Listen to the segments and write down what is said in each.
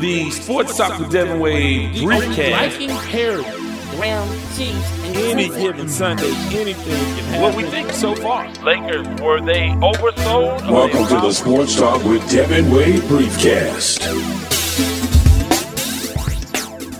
the Sports Talk with Devin Wade briefcast. Liking Perry, ground cheese, and Any given Sunday, anything can happen. What we think so far. Lakers, were they oversold? Welcome to the Sports Talk with Devin Wade Briefcast.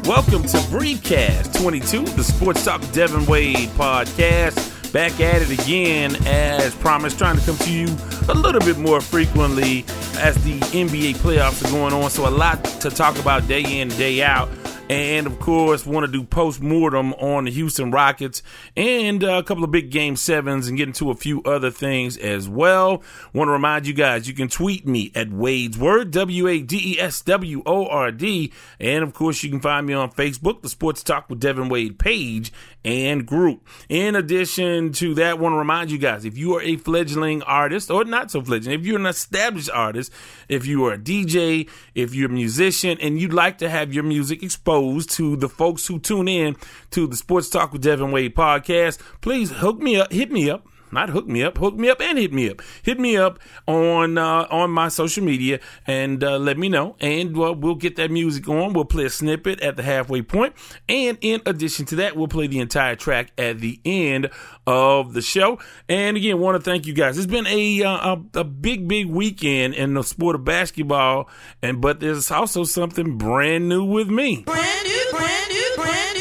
Welcome to Briefcast 22, the Sports Talk with Devin Wade podcast. Back at it again, as promised, trying to come to you a little bit more frequently as the NBA playoffs are going on. So, a lot to talk about day in, day out. And of course, want to do post mortem on the Houston Rockets and uh, a couple of big game sevens and get into a few other things as well. Want to remind you guys you can tweet me at Wade's Word, W A D E S W O R D. And of course, you can find me on Facebook, the Sports Talk with Devin Wade page and group. In addition to that, I want to remind you guys if you are a fledgling artist or not so fledgling, if you're an established artist, if you are a DJ, if you're a musician, and you'd like to have your music exposed to the folks who tune in to the Sports Talk with Devin Wade podcast, please hook me up, hit me up not hook me up, hook me up and hit me up. Hit me up on uh, on my social media and uh, let me know, and uh, we'll get that music on. We'll play a snippet at the halfway point, and in addition to that, we'll play the entire track at the end of the show. And again, want to thank you guys. It's been a, uh, a a big big weekend in the sport of basketball, and but there's also something brand new with me. Brand new, brand new, brand new.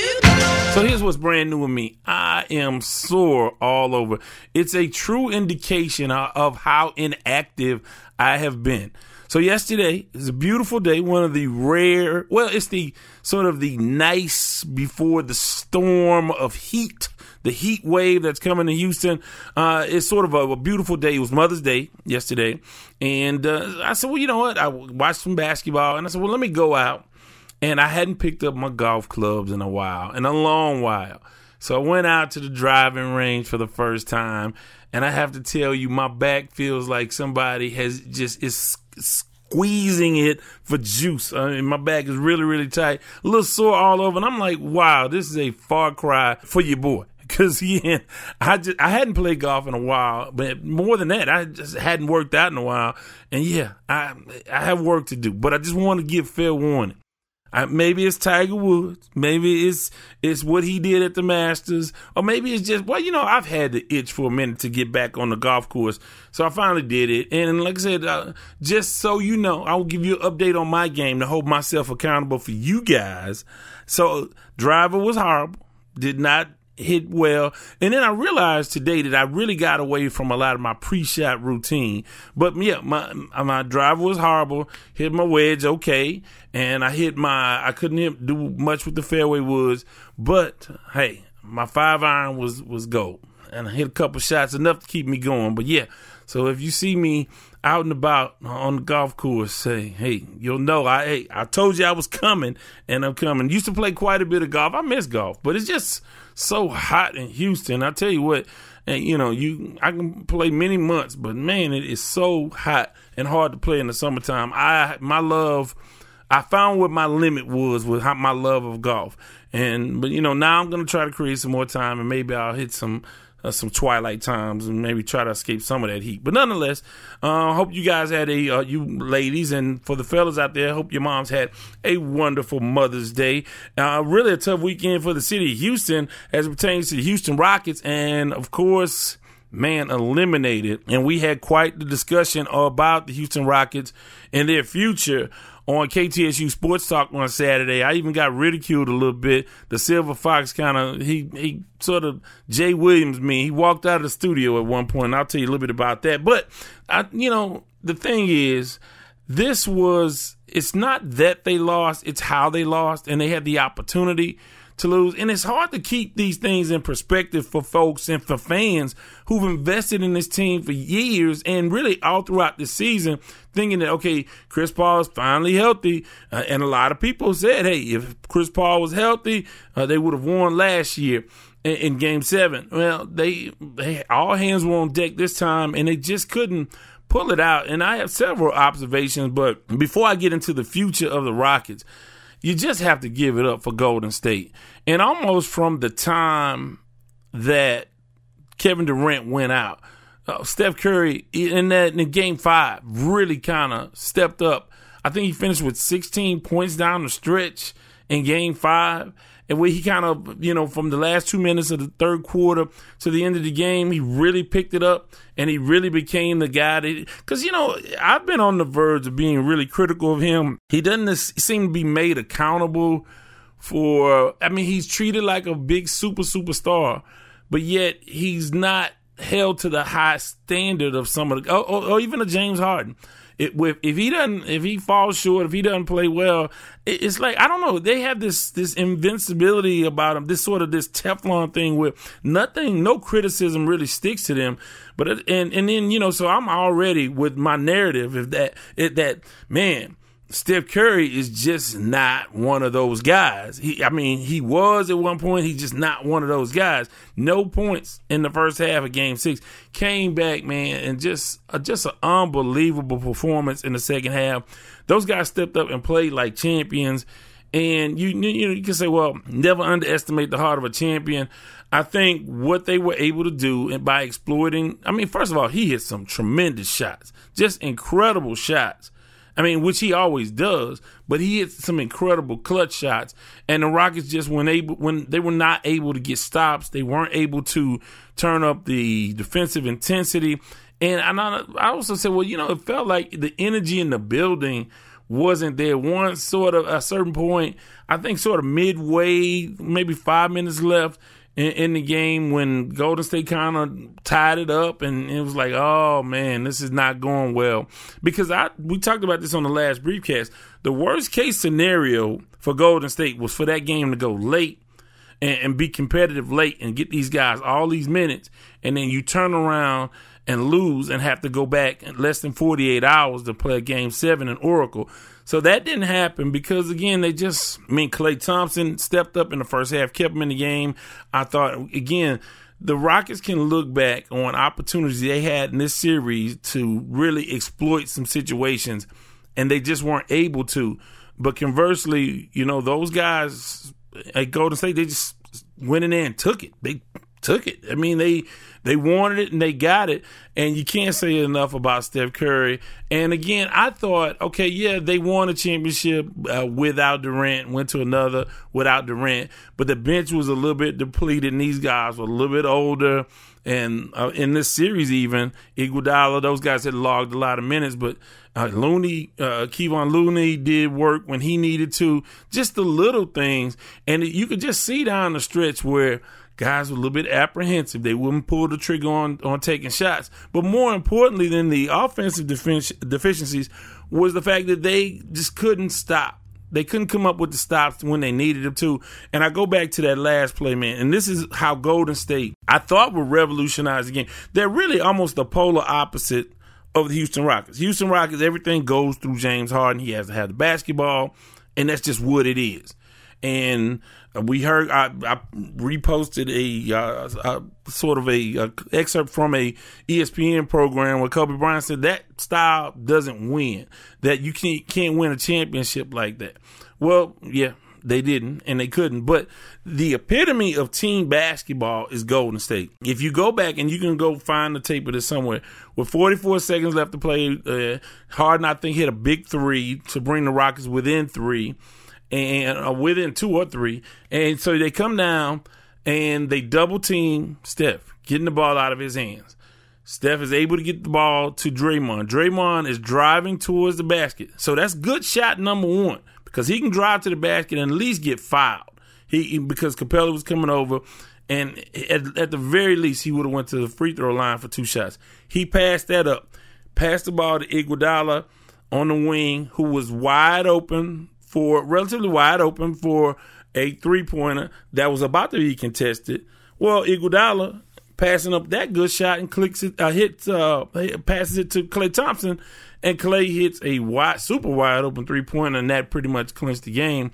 So here's what's brand new with me. I am sore all over. It's a true indication of how inactive I have been. So yesterday is a beautiful day, one of the rare, well, it's the sort of the nice before the storm of heat, the heat wave that's coming to Houston. Uh, it's sort of a, a, beautiful day. It was Mother's Day yesterday. And uh, I said, well, you know what? I watched some basketball and I said, well, let me go out and I hadn't picked up my golf clubs in a while, in a long while. So I went out to the driving range for the first time, and I have to tell you, my back feels like somebody has just is squeezing it for juice. I mean, my back is really, really tight, a little sore all over, and I'm like, wow, this is a far cry for your boy. Cause yeah, I just I hadn't played golf in a while, but more than that, I just hadn't worked out in a while. And yeah, I I have work to do, but I just want to give fair warning. I, maybe it's Tiger Woods. Maybe it's it's what he did at the Masters, or maybe it's just well, you know, I've had the itch for a minute to get back on the golf course, so I finally did it. And like I said, uh, just so you know, I will give you an update on my game to hold myself accountable for you guys. So driver was horrible. Did not hit well. And then I realized today that I really got away from a lot of my pre-shot routine. But yeah, my my driver was horrible. Hit my wedge okay, and I hit my I couldn't hit, do much with the fairway woods. But hey, my five iron was was gold, and I hit a couple shots enough to keep me going. But yeah, so if you see me out and about on the golf course, say, hey, you'll know I hey, I told you I was coming, and I'm coming. Used to play quite a bit of golf. I miss golf, but it's just so hot in Houston. I tell you what, and you know, you I can play many months, but man, it is so hot and hard to play in the summertime. I my love, I found what my limit was with my love of golf, and but you know now I'm gonna try to create some more time, and maybe I'll hit some uh, some twilight times and maybe try to escape some of that heat. But nonetheless, uh, hope you guys had a uh, you ladies and for the fellas out there, hope your moms had a wonderful Mother's Day. Uh, really a tough weekend for the city of Houston as it pertains to the Houston Rockets, and of course man eliminated. And we had quite the discussion about the Houston Rockets and their future on KTSU Sports Talk on Saturday. I even got ridiculed a little bit. The Silver Fox kind of he he sort of Jay Williams me. He walked out of the studio at one point. I'll tell you a little bit about that. But I, you know, the thing is, this was it's not that they lost; it's how they lost, and they had the opportunity to lose. And it's hard to keep these things in perspective for folks and for fans who've invested in this team for years and really all throughout the season, thinking that, okay, Chris Paul is finally healthy. Uh, and a lot of people said, hey, if Chris Paul was healthy, uh, they would have won last year in, game seven. Well, they, they, all hands were on deck this time and they just couldn't pull it out. And I have several observations, but before I get into the future of the Rockets, you just have to give it up for Golden State. And almost from the time that Kevin Durant went out, uh, Steph Curry in that in game five really kind of stepped up. I think he finished with 16 points down the stretch in game five. And where he kind of, you know, from the last two minutes of the third quarter to the end of the game, he really picked it up and he really became the guy that, cause, you know, I've been on the verge of being really critical of him. He doesn't seem to be made accountable for, I mean, he's treated like a big super superstar, but yet he's not held to the high standard of some of the, or, or, or even a James Harden. It, if, he doesn't, if he falls short, if he doesn't play well, it, it's like I don't know. They have this this invincibility about them, this sort of this Teflon thing where nothing, no criticism really sticks to them. But it, and and then you know, so I'm already with my narrative. If that that man Steph Curry is just not one of those guys. He, I mean, he was at one point. He's just not one of those guys. No points in the first half of Game Six. Came back, man, and just uh, just an unbelievable performance in the second half. Those guys stepped up and played like champions. And you you know you can say, well, never underestimate the heart of a champion. I think what they were able to do and by exploiting. I mean, first of all, he hit some tremendous shots, just incredible shots I mean, which he always does, but he hit some incredible clutch shots. And the Rockets just when able when they were not able to get stops, they weren't able to turn up the defensive intensity. And I, I also said, well, you know, it felt like the energy in the building wasn't there. One sort of a certain point, I think, sort of midway, maybe five minutes left in, in the game when Golden State kind of tied it up, and it was like, oh man, this is not going well. Because I we talked about this on the last briefcast. The worst case scenario for Golden State was for that game to go late and, and be competitive late and get these guys all these minutes, and then you turn around and lose and have to go back in less than 48 hours to play a game seven in Oracle. So that didn't happen because again, they just I mean Klay Thompson stepped up in the first half, kept him in the game. I thought again, the Rockets can look back on opportunities they had in this series to really exploit some situations and they just weren't able to. But conversely, you know, those guys at Golden State, they just went in there and took it. They took it. I mean, they they wanted it and they got it. And you can't say enough about Steph Curry. And again, I thought, okay, yeah, they won a championship uh, without Durant, went to another without Durant, but the bench was a little bit depleted, and these guys were a little bit older. And uh, in this series, even Iguodala, those guys had logged a lot of minutes, but uh, Looney, uh, Kevon Looney did work when he needed to. Just the little things, and you could just see down the stretch where guys were a little bit apprehensive. They wouldn't pull the trigger on, on taking shots. But more importantly than the offensive deficiencies was the fact that they just couldn't stop. They couldn't come up with the stops when they needed them to. And I go back to that last play, man. And this is how Golden State, I thought, would revolutionize the game. They're really almost the polar opposite of the Houston Rockets. Houston Rockets, everything goes through James Harden. He has to have the basketball, and that's just what it is. And we heard I, I reposted a, uh, a, sort of a, a, excerpt from a ESPN program where Kobe Bryant said that style doesn't win. That you can't can't win a championship like that. Well, yeah, they didn't and they couldn't. But the epitome of team basketball is Golden State. If you go back and you can go find the tape of this somewhere, with 44 seconds left to play, uh, Harden I think hit a big three to bring the Rockets within three and uh, within two or three. And so they come down and they double team Steph, getting the ball out of his hands. Steph is able to get the ball to Draymond. Draymond is driving towards the basket. So that's good shot number one because he can drive to the basket and at least get fouled. He because Capela was coming over, and at, at the very least he would have went to the free throw line for two shots. He passed that up, passed the ball to Iguodala on the wing, who was wide open for relatively wide open for a three pointer that was about to be contested. Well, Iguodala passing up that good shot and clicks it, uh, hits, uh, passes it to Klay Thompson, and Klay hits a wide, super wide open three pointer, and that pretty much clinched the game.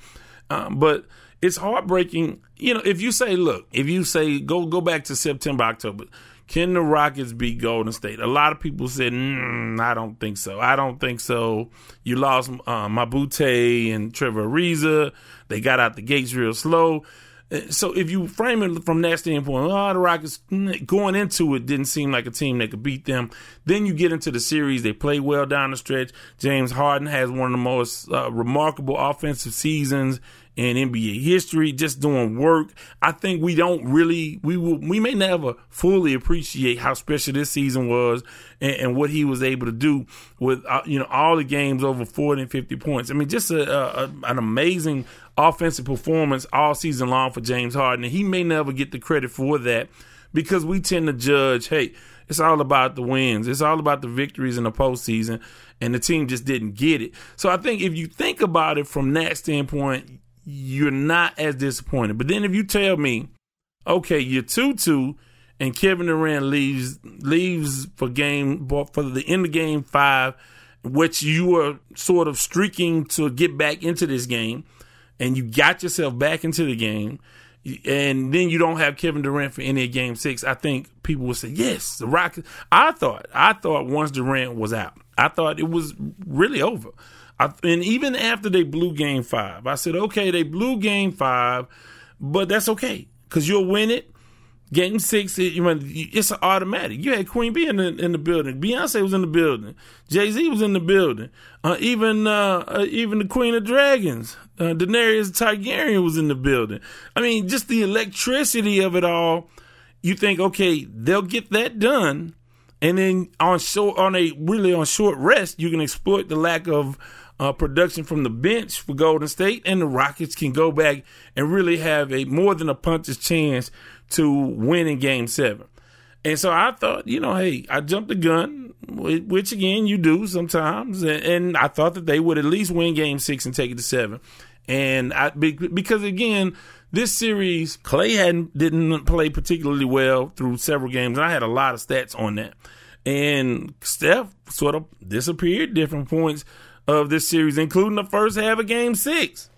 Um, but it's heartbreaking, you know. If you say, look, if you say go go back to September, October, can the Rockets beat Golden State? A lot of people said, mm, I don't think so. I don't think so. You lost uh, Mbah a Moute and Trevor Ariza. They got out the gates real slow. Uh, So if you frame it from that standpoint, oh, the Rockets mm, going into it didn't seem like a team that could beat them. Then you get into the series; they play well down the stretch. James Harden has one of the most uh, remarkable offensive seasons in NBA history, just doing work. I think we don't really we will we may never fully appreciate how special this season was and, and what he was able to do with uh, you know all the games over 40 and 50 points. I mean, just a, a, an amazing offensive performance all season long for James Harden. And he may never get the credit for that because we tend to judge, hey, it's all about the wins. It's all about the victories in the postseason, and the team just didn't get it. So I think if you think about it from that standpoint, you're not as disappointed. But then if you tell me, okay, you're two two, and Kevin Durant leaves leaves for game for the end of game five, which you were sort of streaking to get back into this game, and you got yourself back into the game, and then you don't have Kevin Durant for any of game six, I think people would say, yes, the Rockets. I thought, I thought once Durant was out, I thought it was really over. I, and even after they blew game five, I said, okay, they blew game five, but that's okay because you'll win it. Game six, it, you know, it's automatic. You had Queen B in the, in the building. Beyonce was in the building. Jay Z was in the building. Uh, even uh, uh, even the Queen of Dragons, uh, Daenerys Targaryen, was in the building. I mean, just the electricity of it all. You think, okay, they'll get that done, and then on short, on a really on short rest, you can exploit the lack of uh, production from the bench for Golden State, and the Rockets can go back and really have a more than a puncher's chance to win in Game Seven. And so I thought, you know, hey, I jumped the gun, which again you do sometimes, and I thought that they would at least win Game Six and take it to seven. And I because again, this series Klay hadn't didn't play particularly well through several games, and I had a lot of stats on that. And Steph sort of disappeared different points of this series, including the first half of Game Six.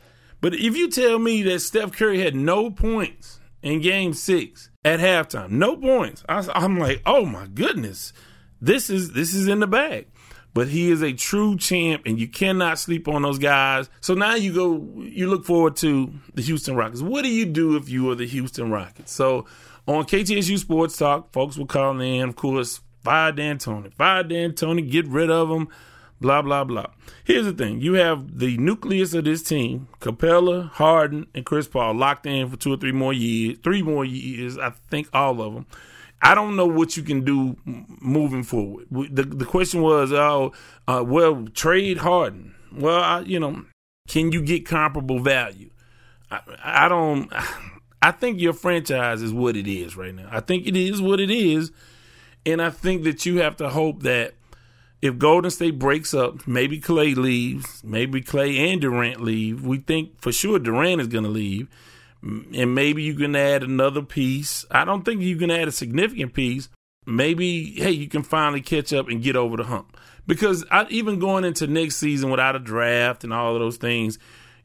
But if you tell me that Steph Curry had no points in Game Six at halftime, no points, I, I'm like, oh my goodness, this is this is in the bag. But he is a true champ, and you cannot sleep on those guys. So now you go, you look forward to the Houston Rockets. What do you do if you are the Houston Rockets? So on KTSU Sports Talk, folks will call in, of course, fire D'Antoni, fire D'Antoni, get rid of him blah blah blah. Here's the thing: you have the nucleus of this team: Capela, Harden, and Chris Paul locked in for two or three more years. Three more years, I think, all of them. I don't know what you can do moving forward. The the question was, oh, uh, well, trade Harden. Well, I, you know, can you get comparable value? I, I don't. I think your franchise is what it is right now. I think it is what it is, and I think that you have to hope that if Golden State breaks up, maybe Klay leaves, maybe Klay and Durant leave. We think for sure Durant is going to leave, and maybe you can add another piece. I don't think you can add a significant piece. Maybe hey, you can finally catch up and get over the hump. Because I, even going into next season without a draft and all of those things,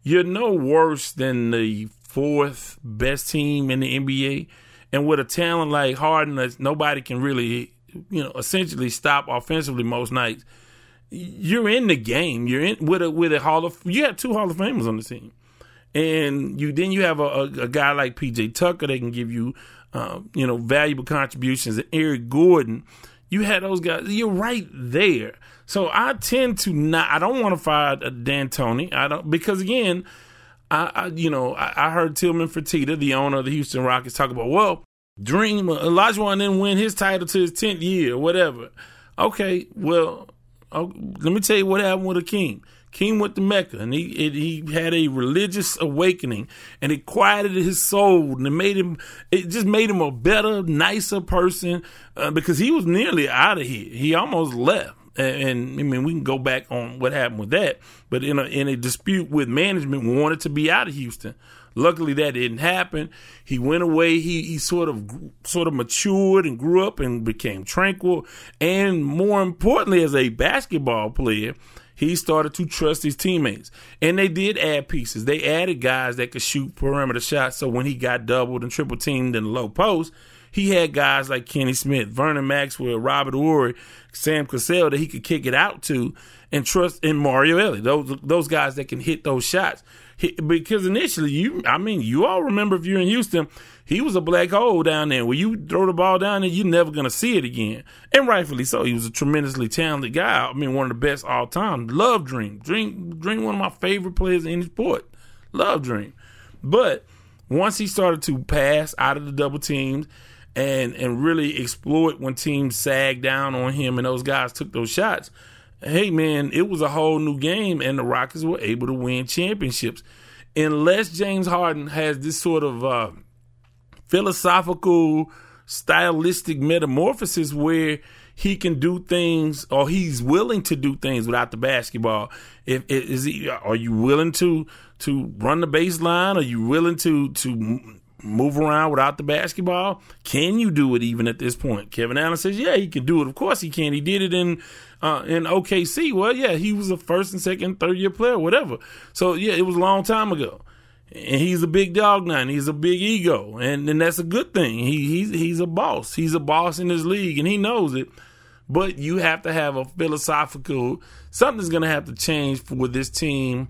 you're no worse than the fourth best team in the NBA. And with a talent like Harden, nobody can really you know, essentially stop offensively most nights, you're in the game. You're in with a with a Hall of you have two Hall of Famers on the team, and you then you have a, a, a guy like PJ Tucker that can give you, uh, you know, valuable contributions. And Eric Gordon, you had those guys. You're right there. So I tend to not. I don't want to fire a D'Antoni. I don't because again, I, I you know I, I heard Tillman Fertitta, the owner of the Houston Rockets, talk about well Dream Olajuwon didn't win his title to his tenth year, whatever. Okay, well, oh, let me tell you what happened with Akeem. Akeem went to Mecca, and he it, he had a religious awakening, and it quieted his soul, and it made him. It just made him a better, nicer person uh, because he was nearly out of here. He almost left. And, and I mean, we can go back on what happened with that, but in a in a dispute with management, wanted to be out of Houston. Luckily, that didn't happen. He went away. He he sort of sort of matured and grew up and became tranquil. And more importantly, as a basketball player, he started to trust his teammates. And they did add pieces. They added guys that could shoot perimeter shots. So when he got doubled and triple teamed in the low post, he had guys like Kenny Smith, Vernon Maxwell, Robert Horry, Sam Cassell that he could kick it out to and trust in Mario Elie. Those those guys that can hit those shots. He, because initially, you, I mean, you all remember if you're in Houston, he was a black hole down there. Where you throw the ball down there, you're never gonna see it again, and rightfully so. He was a tremendously talented guy. I mean, one of the best all time. Love Dream, Dream, Dream, one of my favorite players in the sport. Love Dream, but once he started to pass out of the double teams and and really exploit when teams sagged down on him and those guys took those shots, hey man, it was a whole new game and the Rockets were able to win championships. Unless James Harden has this sort of uh, philosophical, stylistic metamorphosis where he can do things or he's willing to do things without the basketball. If is he are you willing to to run the baseline? Are you willing to to move around without the basketball? Can you do it even at this point? Kevin Allen says, yeah, he can do it. Of course he can. He did it in uh, in OKC. Well, yeah, he was a first and second, third year player, whatever. So yeah, it was a long time ago. And he's a big dog now, and he's a big ego, and, and that's a good thing. He he's he's a boss. He's a boss in his league, and he knows it. But you have to have a philosophical something's going to have to change for this team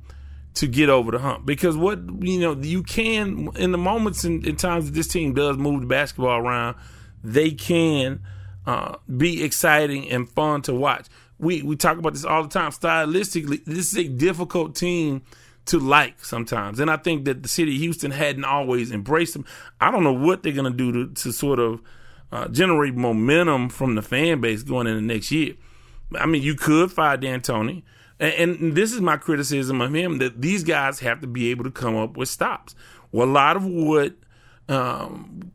to get over the hump because what you know you can in the moments and in times that this team does move the basketball around, they can uh, be exciting and fun to watch. We we talk about this all the time. Stylistically, this is a difficult team to like sometimes, and I think that the city of Houston hadn't always embraced them. I don't know what they're to do to to sort of uh, generate momentum from the fan base going into next year. I mean, you could fire D'Antoni. And, and this is my criticism of him that these guys have to be able to come up with stops. Well, a lot of what um,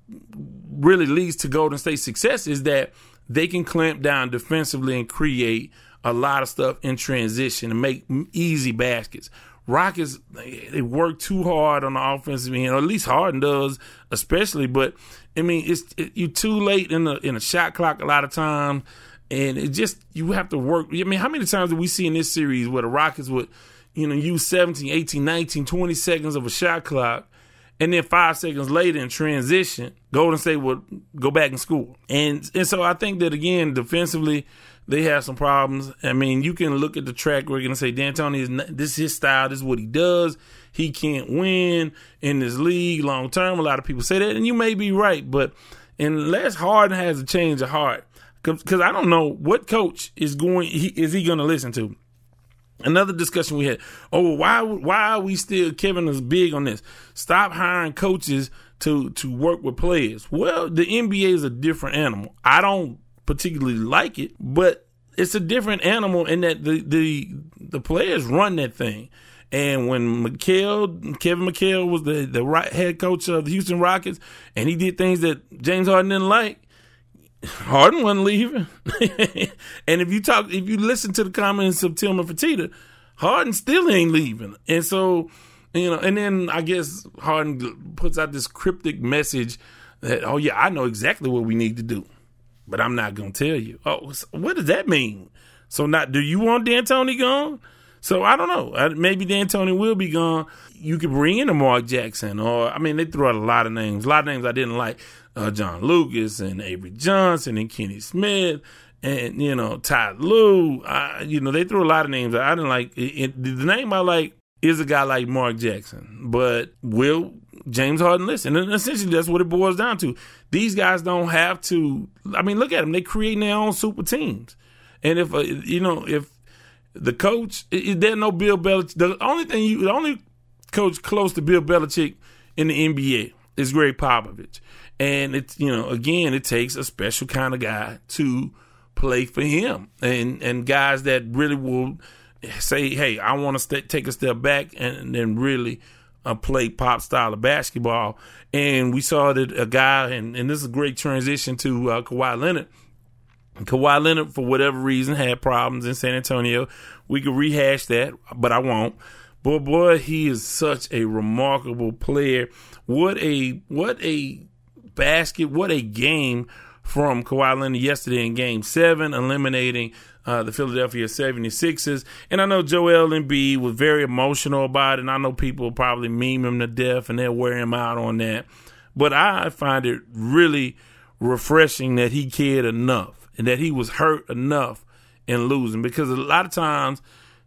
really leads to Golden State success is that they can clamp down defensively and create a lot of stuff in transition and make easy baskets. Rockets they work too hard on the offensive end, or at least Harden does, especially. But I mean, it's it, you're too late in the in shot clock a lot of times. And it just, you have to work. I mean, how many times did we see in this series where the Rockets would, you know, use 17, 18, 19, 20 seconds of a shot clock, and then five seconds later in transition, Golden State would go back and score. And and so I think that again, defensively, they have some problems. I mean, you can look at the track record and say D'Antoni is not, this is his style, this is what he does. He can't win in this league long term. A lot of people say that, and you may be right, but unless Harden has a change of heart, because I don't know what coach is going he, is he going to listen to. Another discussion we had. Oh, why why are we still Kevin is big on this? Stop hiring coaches to to work with players. Well, the NBA is a different animal. I don't particularly like it, but it's a different animal in that the the the players run that thing. And when McHale, Kevin McHale was the the right head coach of the Houston Rockets, and he did things that James Harden didn't like, Harden wasn't leaving. and if you talk, if you listen to the comments of Tillman Fertitta, Harden still ain't leaving. And so, you know, and then I guess Harden puts out this cryptic message that, oh yeah, I know exactly what we need to do, but I'm not gonna tell you. Oh, what does that mean? So, not do you want D'Antoni gone? So I don't know. Maybe D'Antoni will be gone. You could bring in a Mark Jackson, or I mean, they threw out a lot of names, a lot of names I didn't like uh, John Lucas and Avery Johnson and Kenny Smith and you know Lue. I, you know they threw a lot of names. I didn't like it, it, the name I like is a guy like Mark Jackson, but will James Harden listen? And essentially, that's what it boils down to. These guys don't have to. I mean, look at them; they creating their own super teams. And if uh, you know if the coach, is there's no Bill Belichick. The only thing you, the only coach close to Bill Belichick in the NBA is Gregg Popovich. And it's, you know, again, it takes a special kind of guy to play for him. And, and guys that really will say, hey, I want to st- take a step back and then really uh, play pop style of basketball. And we saw that a guy, and, and this is a great transition to uh, Kawhi Leonard. Kawhi Leonard, for whatever reason, had problems in San Antonio. We could rehash that, but I won't. But boy, he is such a remarkable player. What a what a basket. What a game from Kawhi Leonard yesterday in game seven, eliminating uh, the Philadelphia 76ers. And I know Joel Embiid was very emotional about it, and I know people probably meme him to death and they'll wear him out on that. But I find it really refreshing that he cared enough and that he was hurt enough in losing because a lot of times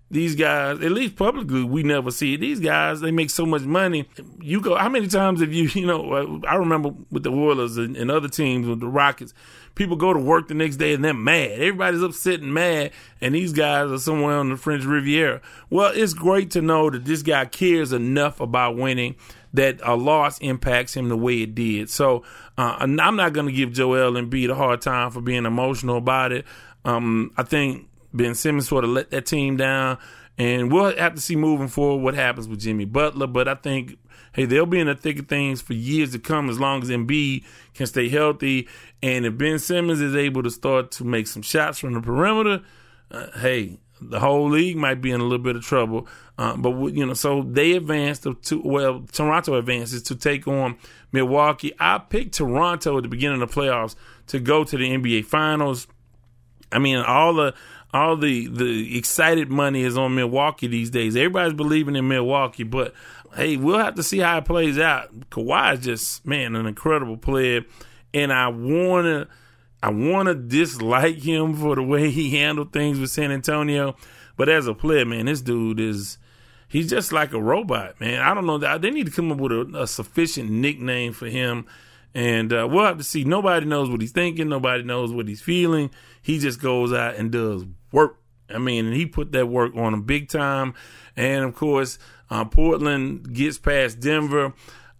these guys, at least publicly, we never see it. These guys, they make so much money. You go, how many times have you, you know, I remember with the Oilers and, and other teams with the Rockets, people go to work the next day and they're mad. Everybody's upset and mad, and these guys are somewhere on the French Riviera. Well, it's great to know that this guy cares enough about winning that a loss impacts him the way it did. So uh, I'm not going to give Joel and Embiid a hard time for being emotional about it. Um, I think Ben Simmons sort of let that team down, and we'll have to see moving forward what happens with Jimmy Butler. But I think, hey, they'll be in the thick of things for years to come as long as Embiid can stay healthy. And if Ben Simmons is able to start to make some shots from the perimeter, uh, hey, the whole league might be in a little bit of trouble. Uh, but you know, so they advanced to well, Toronto advances to take on Milwaukee. I picked Toronto at the beginning of the playoffs to go to the NBA Finals. I mean, all the all the the excited money is on Milwaukee these days. Everybody's believing in Milwaukee, but hey, we'll have to see how it plays out. Kawhi is just man, an incredible player, and I wanna I wanna dislike him for the way he handled things with San Antonio, but as a player, man, this dude is he's just like a robot, man. I don't know. that They need to come up with a, a sufficient nickname for him. And uh, we'll have to see. Nobody knows what he's thinking. Nobody knows what he's feeling. He just goes out and does work. I mean, he put that work on him big time. And of course, uh, Portland gets past Denver.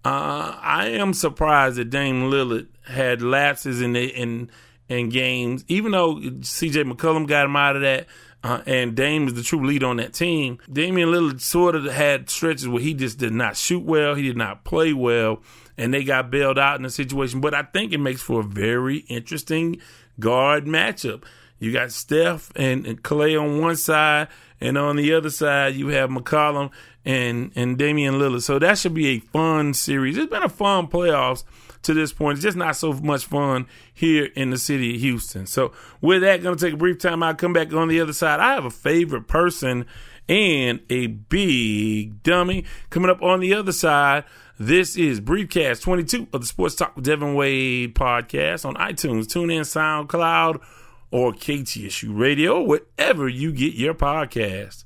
Uh, I am surprised that Dame Lillard had lapses in the, in in games, even though C.J. McCollum got him out of that uh, and Dame is the true leader on that team. Damian Lillard sort of had stretches where he just did not shoot well, he did not play well, and they got bailed out in the situation. But I think it makes for a very interesting guard matchup. You got Steph and, and Klay on one side, and on the other side you have McCollum and and Damian Lillard. So that should be a fun series. It's been a fun playoffs to this point. It's just not so much fun here in the city of Houston. So with that, going to take a brief time. I'll come back on the other side. I have a favorite person and a big dummy coming up on the other side. This is Briefcast 22 of the Sports Talk with Devin Wade podcast on iTunes, TuneIn, SoundCloud, or KTSU Radio, wherever you get your podcast.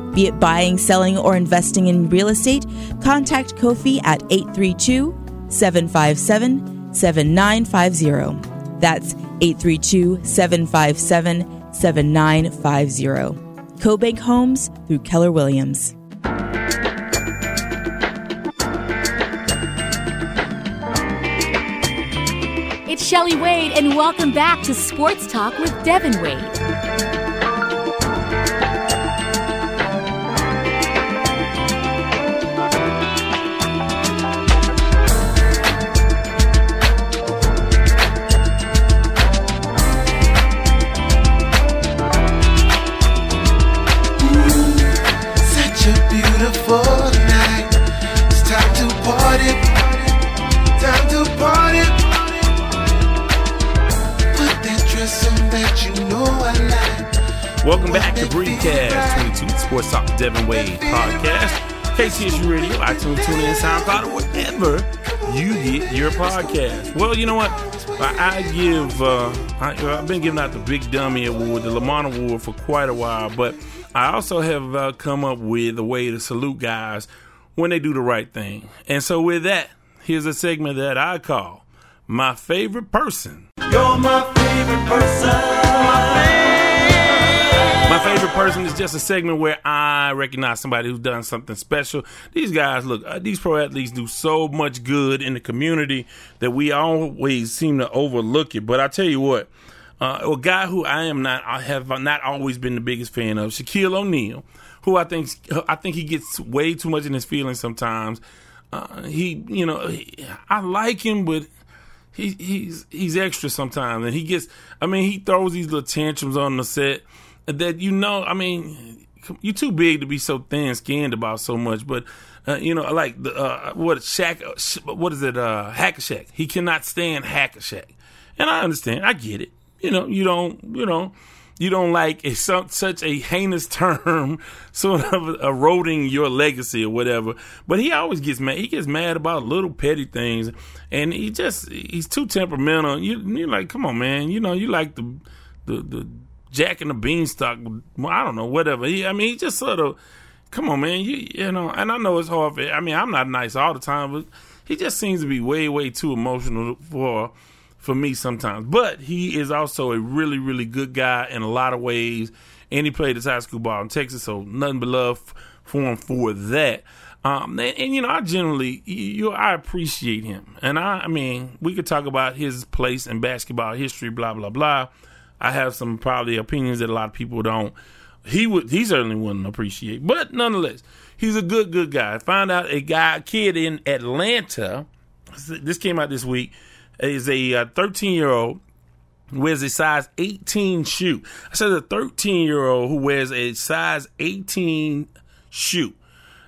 Be it buying, selling, or investing in real estate, contact Kofi at 832 757 7950. That's 832 757 7950. CoBank Homes through Keller Williams. It's Shelly Wade, and welcome back to Sports Talk with Devin Wade. KTSU Radio, iTunes, TuneIn, SoundCloud, wherever you get your podcast. Well, you know what? I, give, uh, I, have been giving out the Big Dummy Award, the Lamont Award for quite a while, but I also have uh, come up with a way to salute guys when they do the right thing. And so, with that, here's a segment that I call My Favorite Person. You're my favorite person. My favorite person is just a segment where I recognize somebody who's done something special. These guys, look, uh, these pro athletes do so much good in the community that we always seem to overlook it. But I tell you what, uh, a guy who I am not, I have not always been the biggest fan of, Shaquille O'Neal, who I think, I think he gets way too much in his feelings sometimes. Uh, he, you know, he, I like him, but he he's he's extra sometimes, and he gets. I mean, he throws these little tantrums on the set that you know. I mean, you're too big to be so thin skinned about so much, but. Uh, you know, like the uh, what Shaq, uh, what is it? Uh, Hack-a-Shaq. He cannot stand Hack-a-Shaq, and I understand. I get it. You know, you don't. You know, you don't like a, such a heinous term sort of eroding your legacy or whatever. But he always gets mad. He gets mad about little petty things, and he just he's too temperamental. You you're like, come on, man. You know, you like the the the Jack and the Beanstalk. I don't know, whatever. He, I mean, he just sort of, come on, man. You you know, and I know it's hard. For, I mean, I'm not nice all the time, but he just seems to be way way too emotional for for me sometimes. But he is also a really, really good guy in a lot of ways. And he played his high school ball in Texas, so nothing but love for him for that. Um, and, and, you know, I generally, you, I appreciate him, and I, I mean, we could talk about his place in basketball history, blah blah blah. I have some probably opinions that a lot of people don't. He would, he certainly wouldn't appreciate, but nonetheless, he's a good, good guy. I found out a guy, a kid in Atlanta. This came out this week is a 13 uh, year old wears a size 18 shoe. I said a 13 year old who wears a size 18 shoe.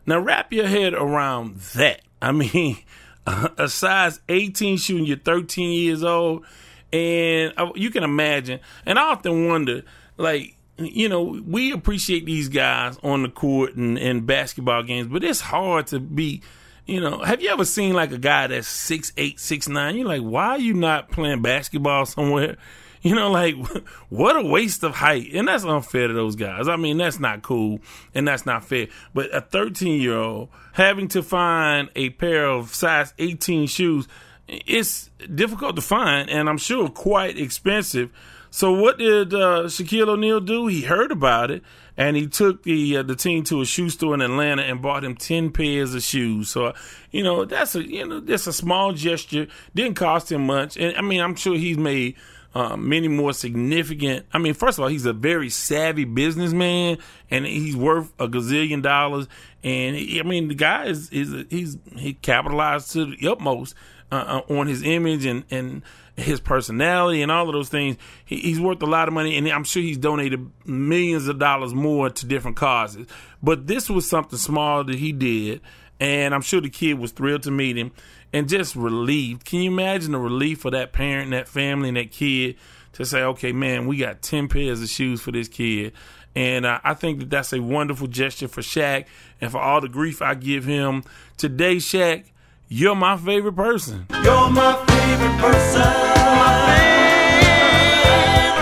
Now wrap your head around that. I mean, a size 18 shoe and you're 13 years old. And you can imagine, and I often wonder, like, you know, we appreciate these guys on the court and, and basketball games, but it's hard to be you know, have you ever seen like a guy that's six eight, six nine? You're like, why are you not playing basketball somewhere? You know, like what a waste of height, and that's unfair to those guys. I mean, that's not cool, and that's not fair. But a 13 year old having to find a pair of size 18 shoes, it's difficult to find, and I'm sure quite expensive. So what did uh, Shaquille O'Neal do? He heard about it and he took the uh, the team to a shoe store in Atlanta and bought him ten pairs of shoes. So you know that's a you know that's a small gesture. Didn't cost him much, and I mean I'm sure he's made. Uh, many more significant. I mean, first of all, he's a very savvy businessman, and he's worth a gazillion dollars. And he, I mean, the guy is is he's he capitalized to the utmost uh, uh, on his image and and his personality and all of those things. He, he's worth a lot of money, and I'm sure he's donated millions of dollars more to different causes. But this was something small that he did, and I'm sure the kid was thrilled to meet him and just relieved. Can you imagine the relief for that parent, and that family, and that kid to say, "Okay, man, we got ten pairs of shoes for this kid." And uh, I think that that's a wonderful gesture for Shaq and for all the grief I give him. Today, Shaq, you're my favorite person. You're my favorite person.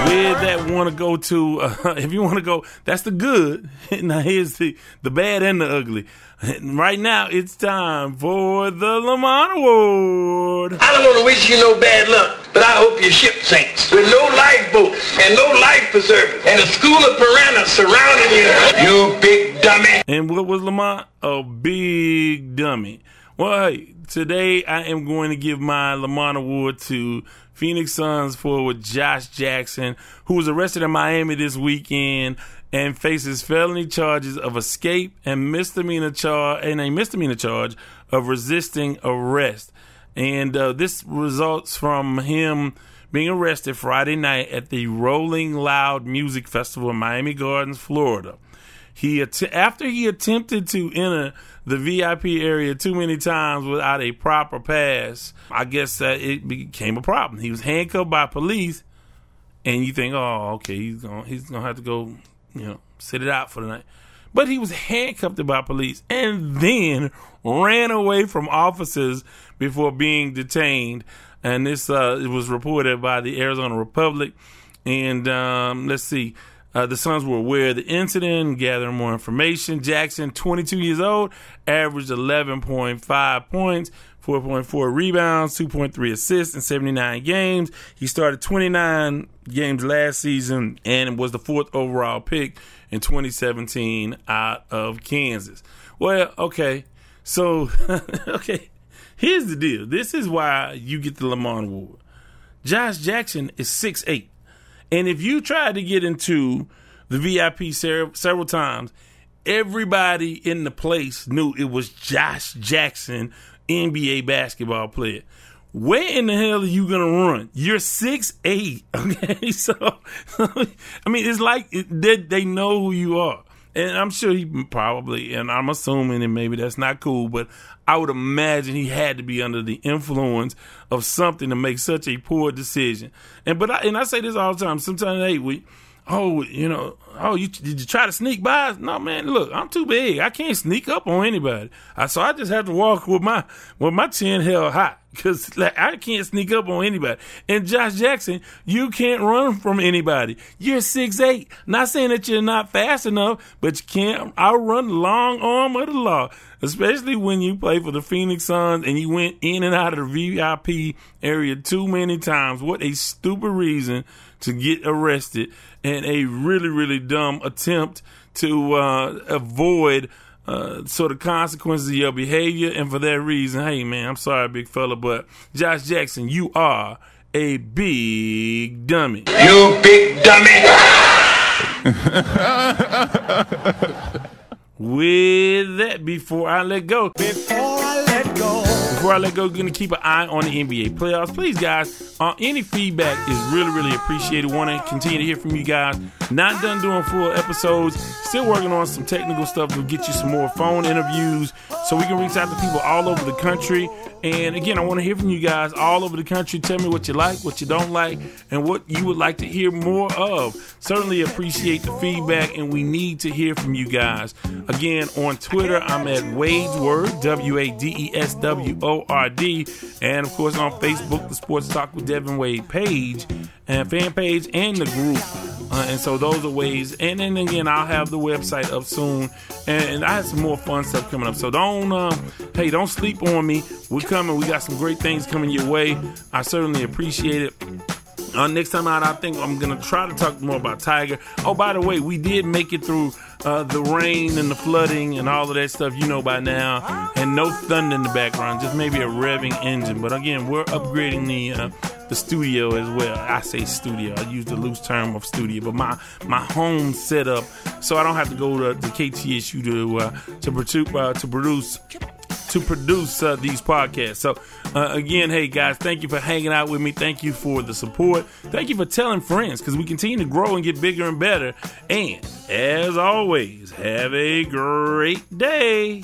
Where that want to go to? Uh, if you want to go, that's the good. now here's the the bad and the ugly. Right now, it's time for the Lamont Award. I don't want to wish you no bad luck, but I hope your ship sinks with no lifeboats and no life preservers and a school of piranhas surrounding you. You big dummy. And what was Lamont? A big dummy. Well, hey, today I am going to give my Lamont Award to Phoenix Suns forward Josh Jackson, who was arrested in Miami this weekend and faces felony charges of escape and misdemeanor charge and a misdemeanor charge of resisting arrest. And uh, this results from him being arrested Friday night at the Rolling Loud Music Festival in Miami Gardens, Florida. He after he attempted to enter the VIP area too many times without a proper pass, I guess that it became a problem. He was handcuffed by police, and you think, oh, okay, he's gonna he's gonna have to go, you know, sit it out for the night. But he was handcuffed by police and then ran away from officers before being detained. And this uh, it was reported by the Arizona Republic. And um, let's see, uh, the Suns were aware of the incident, gathering more information. Jackson, 22 years old, averaged 11.5 points, 4.4 rebounds, 2.3 assists in 79 games. He started 29 games last season and was the fourth overall pick in 2017 out of Kansas. Well, okay. So, okay. Here's the deal. This is why you get the Lamont Award. Josh Jackson is 6'8. And if you tried to get into the VIP several times, everybody in the place knew it was Josh Jackson, NBA basketball player. where in the hell are you gonna run? You're six eight, okay? So, I mean, it's like they, they know who you are, and I'm sure he probably, and I'm assuming, and maybe that's not cool, but I would imagine he had to be under the influence of something to make such a poor decision. And but I, and I say this all the time. Sometimes, hey, we oh, you know, oh, you did you try to sneak by? No, man, look, I'm too big. I can't sneak up on anybody. I, so I just have to walk with my with my chin held high because like I can't sneak up on anybody. And Josh Jackson, you can't run from anybody. You're six eight. Not saying that you're not fast enough, but you can't outrun the long arm of the law. Especially when you play for the Phoenix Suns and you went in and out of the VIP area too many times. What a stupid reason to get arrested and a really, really dumb attempt to uh, avoid uh, sort of consequences of your behavior. And for that reason, hey, man, I'm sorry, big fella, but Josh Jackson, you are a big dummy. You big dummy. With that, before I let go, Before I let go. Before I let go, gonna keep an eye on the NBA playoffs. Please, guys, uh, any feedback is really, really appreciated. Want to continue to hear from you guys. Not done doing full episodes. Still working on some technical stuff to get you some more phone interviews so we can reach out to people all over the country. And again, I want to hear from you guys all over the country. Tell me what you like, what you don't like, and what you would like to hear more of. Certainly appreciate the feedback, and we need to hear from you guys. Again, on Twitter, I'm at Wade's W A D E S W O R D. And of course, on Facebook, the Sports Talk with Devin Wade page and fan page and the group. Uh, and so those are ways. And then again, I'll have the website up soon. And, and I have some more fun stuff coming up. So don't, uh, hey, don't sleep on me. We're coming. We got some great things coming your way. I certainly appreciate it. Uh, next time out, I think I'm gonna try to talk more about Tiger. Oh, by the way, we did make it through uh, the rain and the flooding and all of that stuff, you know by now, and no thunder in the background, just maybe a revving engine. But again, we're upgrading the uh, the studio as well. I say studio, I use the loose term of studio, but my my home setup, so I don't have to go to the KTSU to uh, to produce uh, to produce to produce uh, these podcasts. So, uh, again, hey guys, thank you for hanging out with me. Thank you for the support. Thank you for telling friends because we continue to grow and get bigger and better. And as always, have a great day.